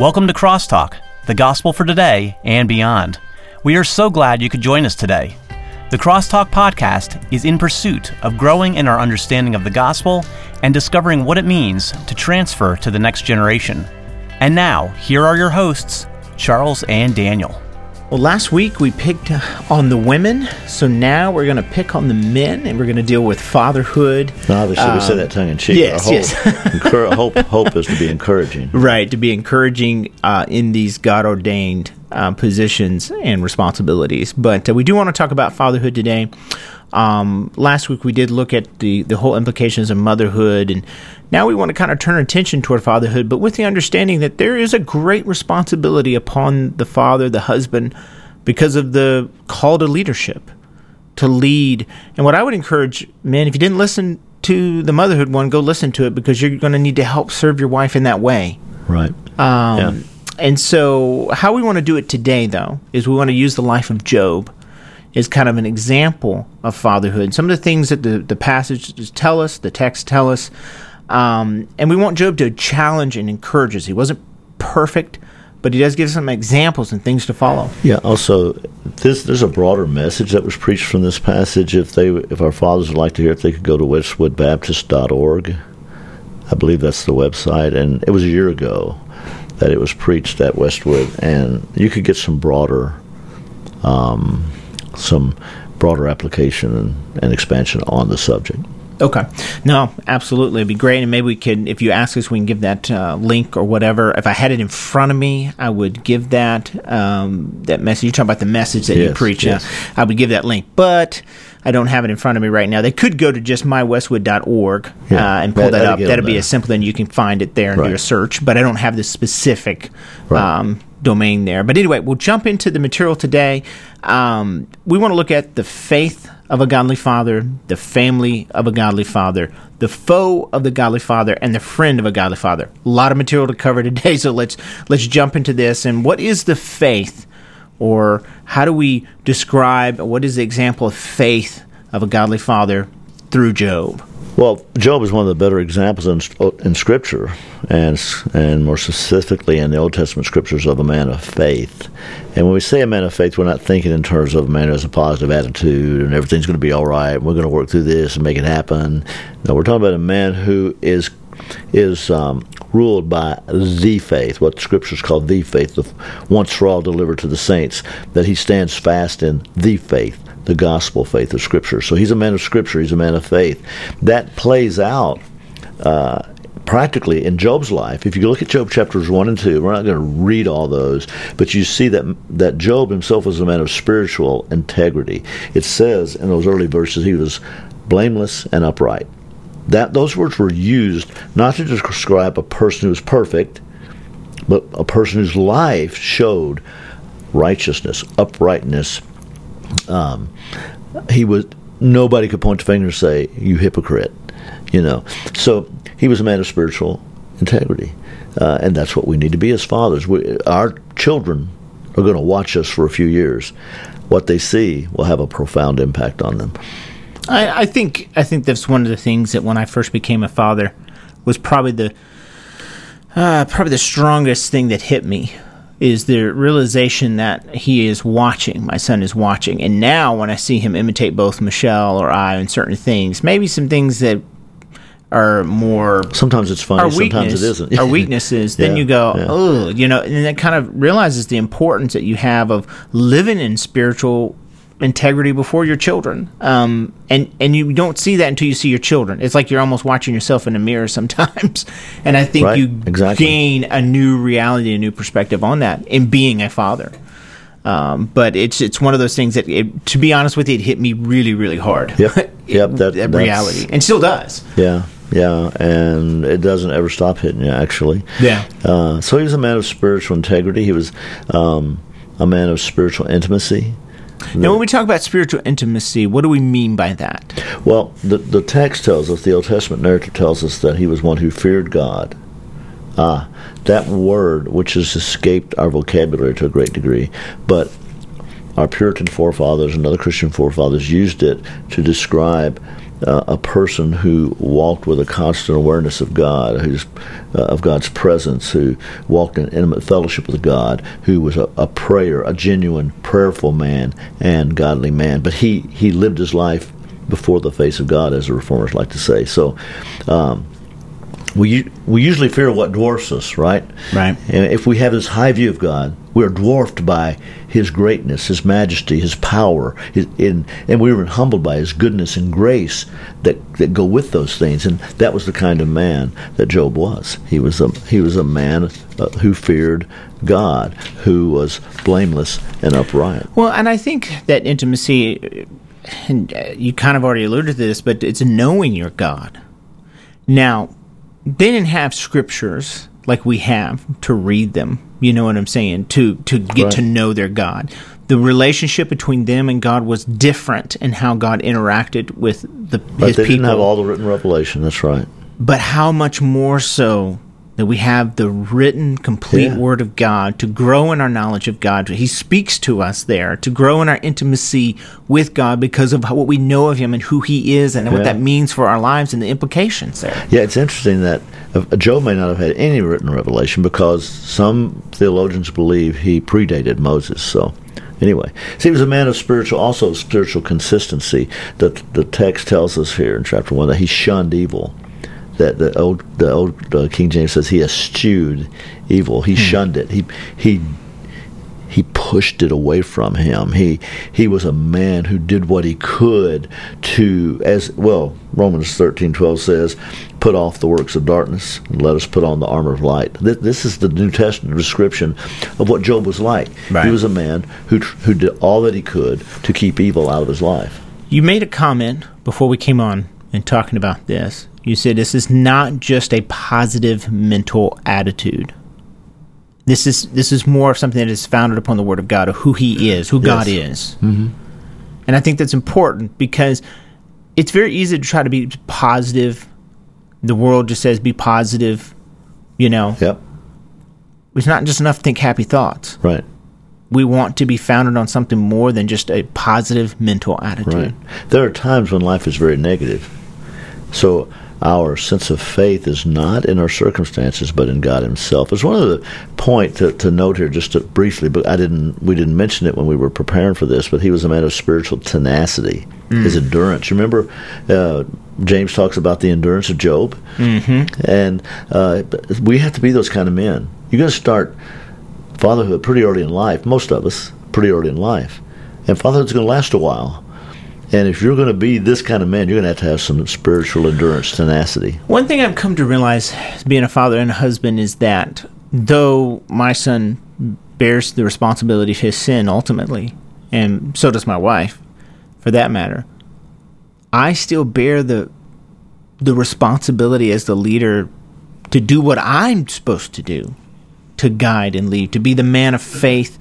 Welcome to Crosstalk, the gospel for today and beyond. We are so glad you could join us today. The Crosstalk podcast is in pursuit of growing in our understanding of the gospel and discovering what it means to transfer to the next generation. And now, here are your hosts, Charles and Daniel. Well, last week we picked on the women, so now we're going to pick on the men, and we're going to deal with fatherhood. obviously, um, we said that tongue in cheek. Yes, hope, yes. hope, hope is to be encouraging. Right, to be encouraging uh, in these God ordained uh, positions and responsibilities. But uh, we do want to talk about fatherhood today. Um, last week we did look at the, the whole implications of motherhood, and now we want to kind of turn attention toward fatherhood, but with the understanding that there is a great responsibility upon the father, the husband, because of the call to leadership, to lead. And what I would encourage men, if you didn't listen to the motherhood one, go listen to it because you're going to need to help serve your wife in that way. Right. Um, yeah. And so, how we want to do it today, though, is we want to use the life of Job is kind of an example of fatherhood. Some of the things that the, the passages tell us, the texts tell us, um, and we want Job to challenge and encourage us. He wasn't perfect, but he does give some examples and things to follow. Yeah. Also, this, there's a broader message that was preached from this passage. If they, if our fathers would like to hear it, they could go to westwoodbaptist.org. I believe that's the website, and it was a year ago that it was preached at Westwood, and you could get some broader. Um, some broader application and, and expansion on the subject. Okay. No, absolutely. It'd be great. And maybe we could, if you ask us, we can give that uh, link or whatever. If I had it in front of me, I would give that um, that message. You're talking about the message that yes, you preach. Yes. Uh, I would give that link. But I don't have it in front of me right now. They could go to just mywestwood.org yeah. uh, and pull that, that up. That'd be as simple, then you can find it there and right. do a search. But I don't have the specific. Right. Um, domain there. But anyway, we'll jump into the material today. Um, we want to look at the faith of a godly father, the family of a godly father, the foe of the godly father, and the friend of a godly father. A lot of material to cover today, so let's let's jump into this. And what is the faith, or how do we describe? What is the example of faith of a godly father through Job? Well, Job is one of the better examples in, in Scripture, and and more specifically in the Old Testament Scriptures of a man of faith. And when we say a man of faith, we're not thinking in terms of a man who has a positive attitude and everything's going to be all right. We're going to work through this and make it happen. No, we're talking about a man who is is um, ruled by the faith, what Scriptures call the faith, the once for all delivered to the saints. That he stands fast in the faith the gospel faith of Scripture. So he's a man of Scripture, he's a man of faith. That plays out uh, practically in Job's life. If you look at Job chapters 1 and 2, we're not going to read all those, but you see that, that Job himself was a man of spiritual integrity. It says in those early verses he was blameless and upright. That Those words were used not to describe a person who was perfect, but a person whose life showed righteousness, uprightness, um, he was nobody could point the finger and say you hypocrite you know. So he was a man of spiritual integrity uh, and that's what we need to be as fathers. We, our children are going to watch us for a few years. What they see will have a profound impact on them. I, I think I think that's one of the things that when I first became a father was probably the uh, probably the strongest thing that hit me is the realization that he is watching. My son is watching, and now when I see him imitate both Michelle or I in certain things, maybe some things that are more sometimes it's funny, sometimes it isn't. our weaknesses. Then Yeah, you go, yeah. oh, you know, and it kind of realizes the importance that you have of living in spiritual integrity before your children. Um, and and you don't see that until you see your children. It's like you're almost watching yourself in a mirror sometimes. and I think Right, you exactly. gain a new reality, a new perspective on that in being a father. Um, but it's it's one of those things that, it, to be honest with you, it hit me really, really hard. Yep, yep, that- that's- reality, and still does. yeah yeah and it doesn't ever stop hitting you actually Yeah. Uh, so he was a man of spiritual integrity. He was um, a man of spiritual intimacy. Now, when we talk about spiritual intimacy, what do we mean by that? Well, the, the text tells us, the Old Testament narrative tells us that he was one who feared God. Ah, that word, which has escaped our vocabulary to a great degree, but our Puritan forefathers and other Christian forefathers used it to describe uh, a person who walked with a constant awareness of God, who's uh, of God's presence, who walked in intimate fellowship with God, who was a, a prayer, a genuine prayerful man and godly man. But he he lived his life before the face of God, as the reformers like to say. So. Um, we we usually fear what dwarfs us, right? Right. And if we have this high view of God, we're dwarfed by His greatness, His majesty, His power, his, in, and we were humbled by His goodness and grace that, that go with those things. And that was the kind of man that Job was. He was a he was a man uh, who feared God, who was blameless and upright. Well, and I think that intimacy, and uh, you kind of already alluded to this, but it's knowing your God. Now, they didn't have scriptures like we have to read them. You know what I'm saying? To to get Right. to know their God. The relationship between them and God was different in how God interacted with the But his they people. didn't have all the written revelation. That's right. but how much more so that we have the written complete Yeah. word of God to grow in our knowledge of God. He speaks to us there to grow in our intimacy with God because of what we know of him and who he is and what that means for our lives and the implications there. Yeah, it's interesting that uh, Job may not have had any written revelation because some theologians believe he predated Moses. So, anyway, so he was a man of spiritual, also spiritual consistency. The the text tells us here in chapter one that he shunned evil. That the old the old uh, King James says he eschewed evil. He shunned it. He he he pushed it away from him. He he was a man who did what he could to as well. Romans thirteen twelve says, "Put off the works of darkness and let us put on the armor of light." This, this is the New Testament description of what Job was like. Right. He was a man who who did all that he could to keep evil out of his life. You made a comment before we came on and talking about this. You said this is not just a positive mental attitude. This is this is more of something that is founded upon the Word of God, of who He is, who God is. Mm-hmm. And I think that's important because it's very easy to try to be positive. The world just says be positive. You know, Yep. it's not just enough to think happy thoughts. Right. We want to be founded on something more than just a positive mental attitude. Right. There are times when life is very negative. So our sense of faith is not in our circumstances, but in God Himself. There's one other point to, to note here, just to briefly, but I didn't. We didn't mention it when we were preparing for this. But he was a man of spiritual tenacity, his endurance. You remember, uh, James talks about the endurance of Job, mm-hmm. and uh, we have to be those kind of men. You're going to start fatherhood pretty early in life. Most of us pretty early in life, and fatherhood's going to last a while. And if you're going to be this kind of man, you're going to have to have some spiritual endurance, tenacity. One thing I've come to realize being a father and a husband is that though my son bears the responsibility of his sin ultimately, and so does my wife, for that matter, I still bear the the responsibility as the leader to do what I'm supposed to do, to guide and lead, to be the man of faith,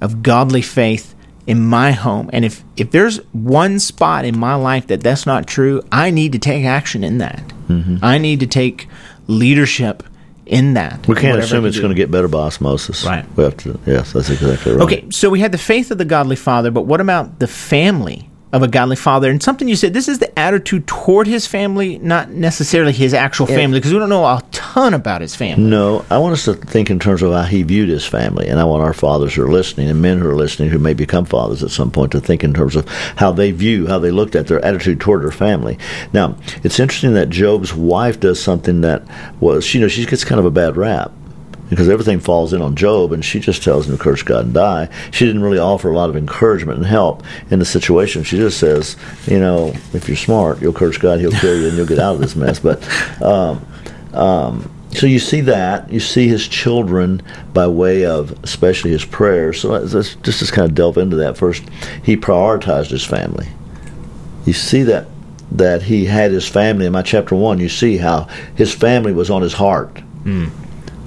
of godly faith in my home. And if if there's one spot in my life that that's not true, I need to take action in that. Mm-hmm. I need to take leadership in that. We can't assume it's do. going to get better by osmosis. Right. We have to. Yes, that's exactly right. Okay, so we had the faith of the godly father, but what about the family of a godly father? And something you said, this is the attitude toward his family, not necessarily his actual family, because we don't know a ton about his family. No, I want us to think in terms of how he viewed his family, and I want our fathers who are listening and men who are listening who may become fathers at some point to think in terms of how they view, how they looked at their attitude toward their family. Now, it's interesting that Job's wife does something that was, you know, she gets kind of a bad rap. Because everything falls in on Job, and she just tells him to curse God and die. She didn't really offer a lot of encouragement and help in the situation. She just says, you know, if you're smart, you'll curse God, He'll kill you, and you'll get out of this mess. But um, um, so you see that you see his children by way of especially his prayers. So let's, just just kind of delve into that first. He prioritized his family. You see that that he had his family in my chapter one. You see how his family was on his heart.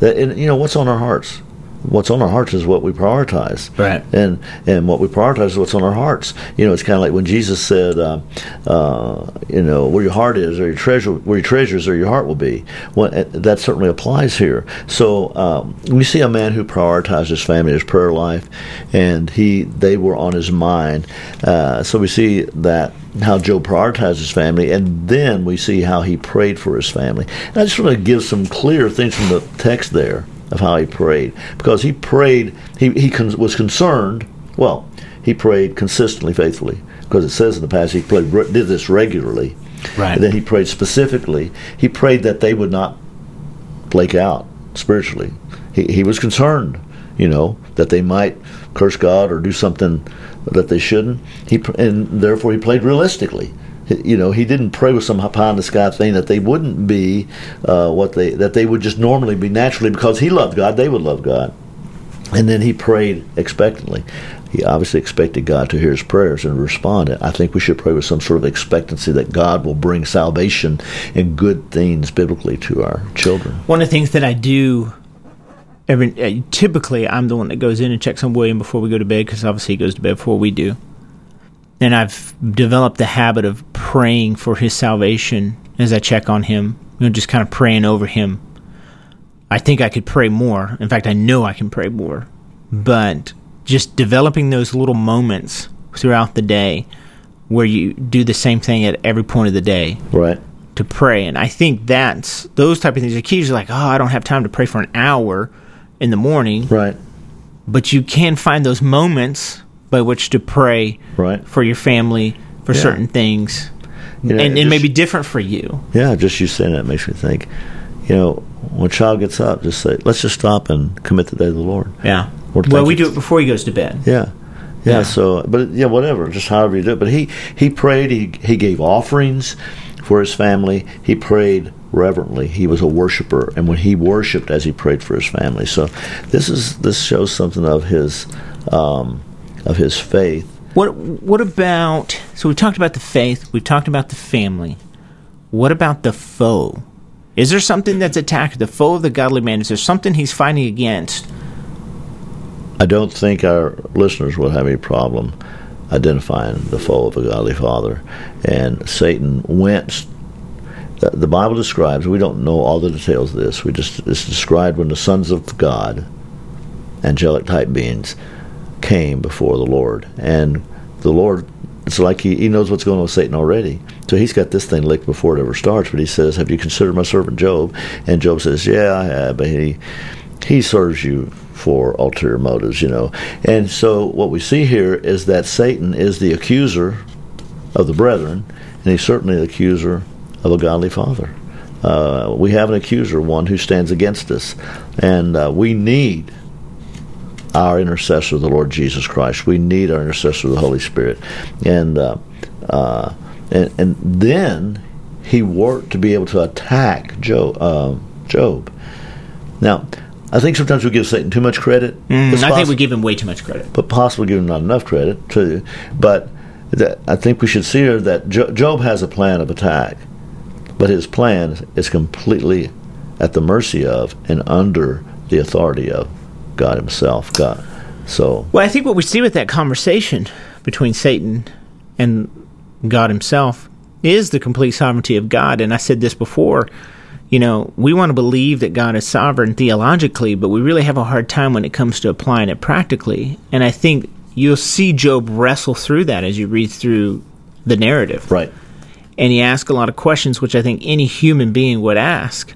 That and, you know what's on our hearts. What's on our hearts is what we prioritize. Right. And and what we prioritize is what's on our hearts. You know, it's kind of like when Jesus said, uh, uh, you know, where your heart is, or your treasure, where your treasures, or your heart will be. Well, that certainly applies here. So um, we see a man who prioritized his family, his prayer life, and he they were on his mind. Uh, so we see that how Job prioritized his family, and then we see how he prayed for his family. And I just want to give some clear things from the text there of how he prayed, because he prayed, he, he con- was concerned, well, he prayed consistently, faithfully, because it says in the passage he prayed, did this regularly. Right. And then he prayed specifically. He prayed that they would not flake out spiritually. He, he was concerned, you know, that they might curse God or do something that they shouldn't. He and therefore he played realistically. You know, he didn't pray with some pie in the sky thing that they wouldn't be uh, what they that they would just normally be naturally because he loved God, they would love God. And then he prayed expectantly. He obviously expected God to hear his prayers and respond. I think we should pray with some sort of expectancy that God will bring salvation and good things biblically to our children. One of the things that I do every uh, typically I'm the one that goes in and checks on William before we go to bed because obviously he goes to bed before we do. And I've developed the habit of praying for his salvation as I check on him, you know, just kind of praying over him. I think I could pray more. In fact, I know I can pray more. But just developing those little moments throughout the day where you do the same thing at every point of the day. Right. To pray. And I think that's those type of things. The keys are like, oh, I don't have time to pray for an hour in the morning. Right. But you can find those moments by which to pray right. for your family, for yeah. certain things. You know, and it may be different for you. Yeah, just you saying that makes me think. You know, when a child gets up, just say, "Let's just stop and commit the day to the Lord." Yeah. Well, we do it before he goes to bed. Yeah. Yeah, yeah. So, but yeah, whatever, just however you do it. But he he prayed. He he gave offerings for his family. He prayed reverently. He was a worshiper, and when he worshipped as he prayed for his family. So, this is this shows something of his um, of his faith. What what about? So we talked about the faith. We've talked about the family. What about the foe? Is there something that's attacked the foe of the godly man? Is there something he's fighting against? I don't think our listeners will have any problem identifying the foe of a godly father. And Satan went. Uh, the Bible describes. We don't know all the details of this. We just it's described when the sons of God, angelic type beings, came before the Lord, and the Lord. It's like he, he knows what's going on with Satan already. So he's got this thing licked before it ever starts. But he says, "Have you considered my servant Job?" And Job says, "Yeah, I have." But he he serves you for ulterior motives, you know. And so what we see here is that Satan is the accuser of the brethren, and he's certainly the accuser of a godly father. Uh, we have an accuser, one who stands against us, and uh, we need our intercessor, the Lord Jesus Christ. We need our intercessor, the Holy Spirit, and uh, uh and, and then he worked to be able to attack Job. Uh, Job. Now, I think sometimes we give Satan too much credit. Mm, I think we give him way too much credit. But possibly give him not enough credit, too. But I think we should see here that Job has a plan of attack, but his plan is completely at the mercy of and under the authority of God Himself. God. So. Well, I think what we see with that conversation between Satan and God Himself is the complete sovereignty of God. And I said this before you know, we want to believe that God is sovereign theologically, but we really have a hard time when it comes to applying it practically. And I think you'll see Job wrestle through that as you read through the narrative. Right. And he asks a lot of questions, which I think any human being would ask.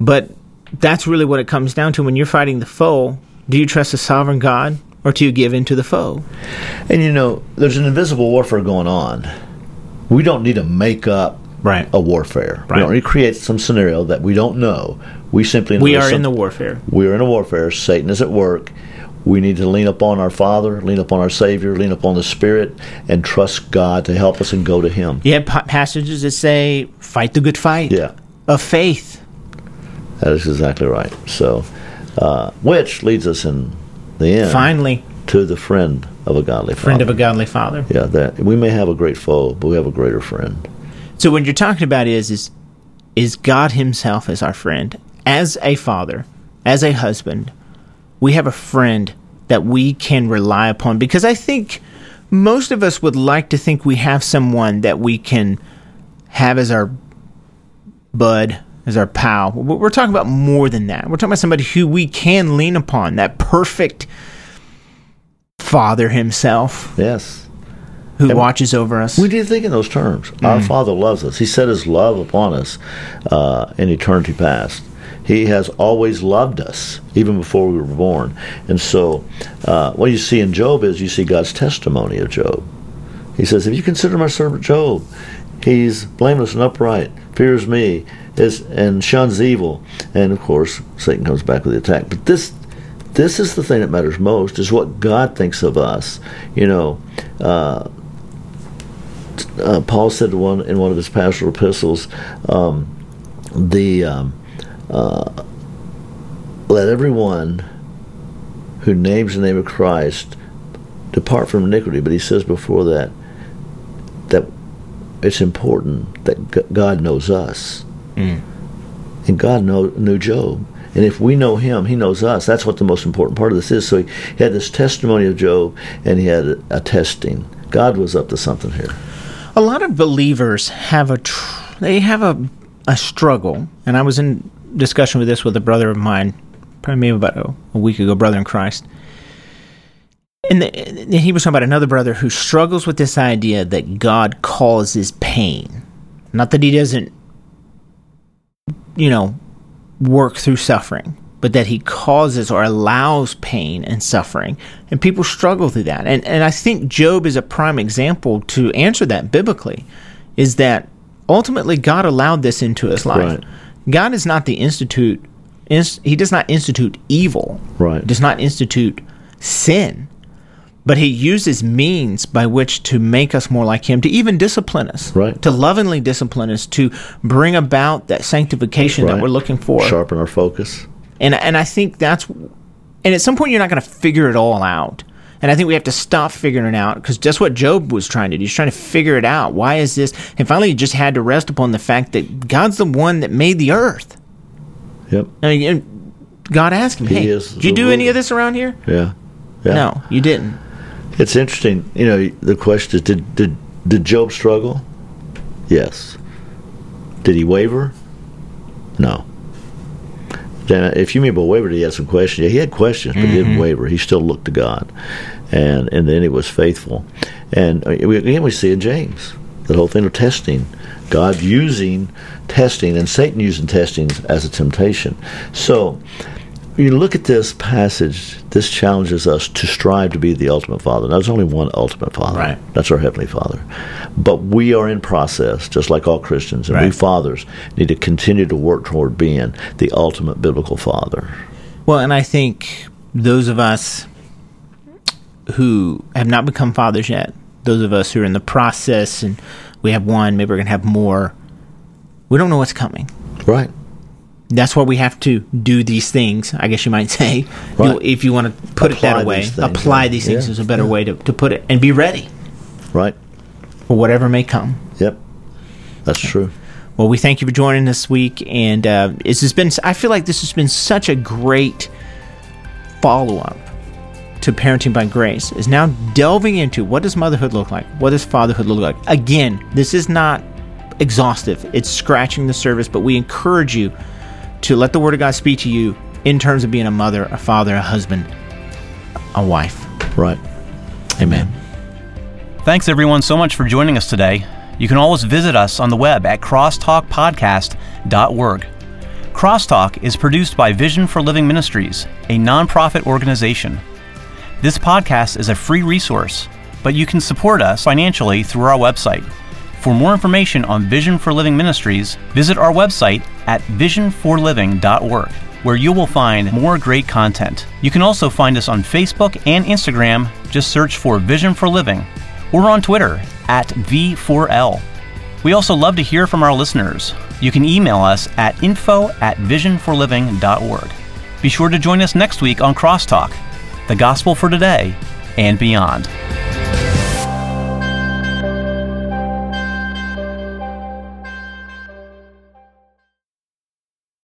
But that's really what it comes down to when you're fighting the foe. Do you trust a sovereign God or do you give in to the foe? And you know, there's an invisible warfare going on. We don't need to make up right. a warfare. Right. We don't need to create some scenario that we don't know. We simply we are some, in the warfare. We're in a warfare. Satan is at work. We need to lean upon our Father, lean upon our Savior, lean upon the Spirit, and trust God to help us and go to Him. You have passages that say, "Fight the good fight." Yeah. Of faith. That is exactly right. So, uh, which leads us in the end, finally, to the friend of a godly friend father. of a godly father. Yeah, that we may have a great foe, but we have a greater friend. So what you're talking about is is is God Himself as our friend, as a father, as a husband, we have a friend that we can rely upon because I think most of us would like to think we have someone that we can have as our bud, as our pal. We're talking about more than that. We're talking about somebody who we can lean upon, that perfect father himself. Yes. Who and watches over us. We do think in those terms. Mm. Our Father loves us. He set His love upon us uh, in eternity past. He has always loved us, even before we were born. And so, uh, what you see in Job is you see God's testimony of Job. He says, If you consider my servant Job, he's blameless and upright, fears me, is, and shuns evil. And of course, Satan comes back with the attack. But this this is the thing that matters most is what God thinks of us. You know, uh, uh, Paul said one in one of his pastoral epistles, um, the um, uh, let everyone who names the name of Christ depart from iniquity. But he says before that that it's important that God knows us, mm. and God know, knew Job. And if we know him, he knows us. That's what the most important part of this is. So he, he had this testimony of Job, and he had a, a, testing. God was up to something here. A lot of believers have a tr- they have a a struggle, and I was in discussion with this with a brother of mine, probably maybe about a, a week ago, brother in Christ. And, the, and he was talking about another brother who struggles with this idea that God causes pain. Not that he doesn't, you know, work through suffering, but that he causes or allows pain and suffering. And people struggle through that. And, and I think Job is a prime example to answer that biblically, is that ultimately God allowed this into his life. Right. God is not the institute. He does not institute evil. Right. Does not institute sin. But he uses means by which to make us more like him, to even discipline us, right. to lovingly discipline us, to bring about that sanctification right. that we're looking for. Sharpen our focus. And and I think that's and at some point you're not going to figure it all out. And I think we have to stop figuring it out because just what Job was trying to do. He's trying to figure it out. Why is this? And finally, he just had to rest upon the fact that God's the one that made the earth. Yep. And God asked him, "Hey, did you do ruler. any of this around here?" Yeah. yeah. No, you didn't. It's interesting. You know, the question is, did did did Job struggle? Yes. Did he waver? No. Then, if you mean by waver, he had some questions. Yeah, he had questions, but mm-hmm. he didn't mm-hmm. waver. He still looked to God, and and then he was faithful. And uh, again, we see in James the whole thing of testing, God using testing and Satan using testing as a temptation. So you look at this passage, this challenges us to strive to be the ultimate Father. Now, there's only one ultimate Father. Right. That's our Heavenly Father. But we are in process, just like all Christians, and right. we fathers need to continue to work toward being the ultimate biblical Father. Well, and I think those of us who have not become fathers yet, those of us who are in the process and we have one, maybe we're going to have more, we don't know what's coming. Right that's why we have to do these things. I guess you might say, right. you, if you want to put apply it that way, things, apply these things yeah. is a better yeah. way to, to put it, and be ready. Right. For whatever may come. Yep. That's true. Well, we thank you for joining this week, and uh, this has been. I feel like this has been such a great follow up to parenting by grace. Is now delving into what does motherhood look like? What does fatherhood look like? Again, this is not exhaustive. It's scratching the surface, but we encourage you to let the Word of God speak to you in terms of being a mother, a father, a husband, a wife. Right. Amen. Thanks, everyone, so much for joining us today. You can always visit us on the web at crosstalkpodcast.org. Crosstalk is produced by Vision for Living Ministries, a nonprofit organization. This podcast is a free resource, but you can support us financially through our website for more information on Vision for Living Ministries, visit our website at visionforliving.org, where you will find more great content. You can also find us on Facebook and Instagram. Just search for Vision for Living, or on Twitter at V4L. We also love to hear from our listeners. You can email us at info at visionforliving.org. Be sure to join us next week on Crosstalk, the gospel for today and beyond.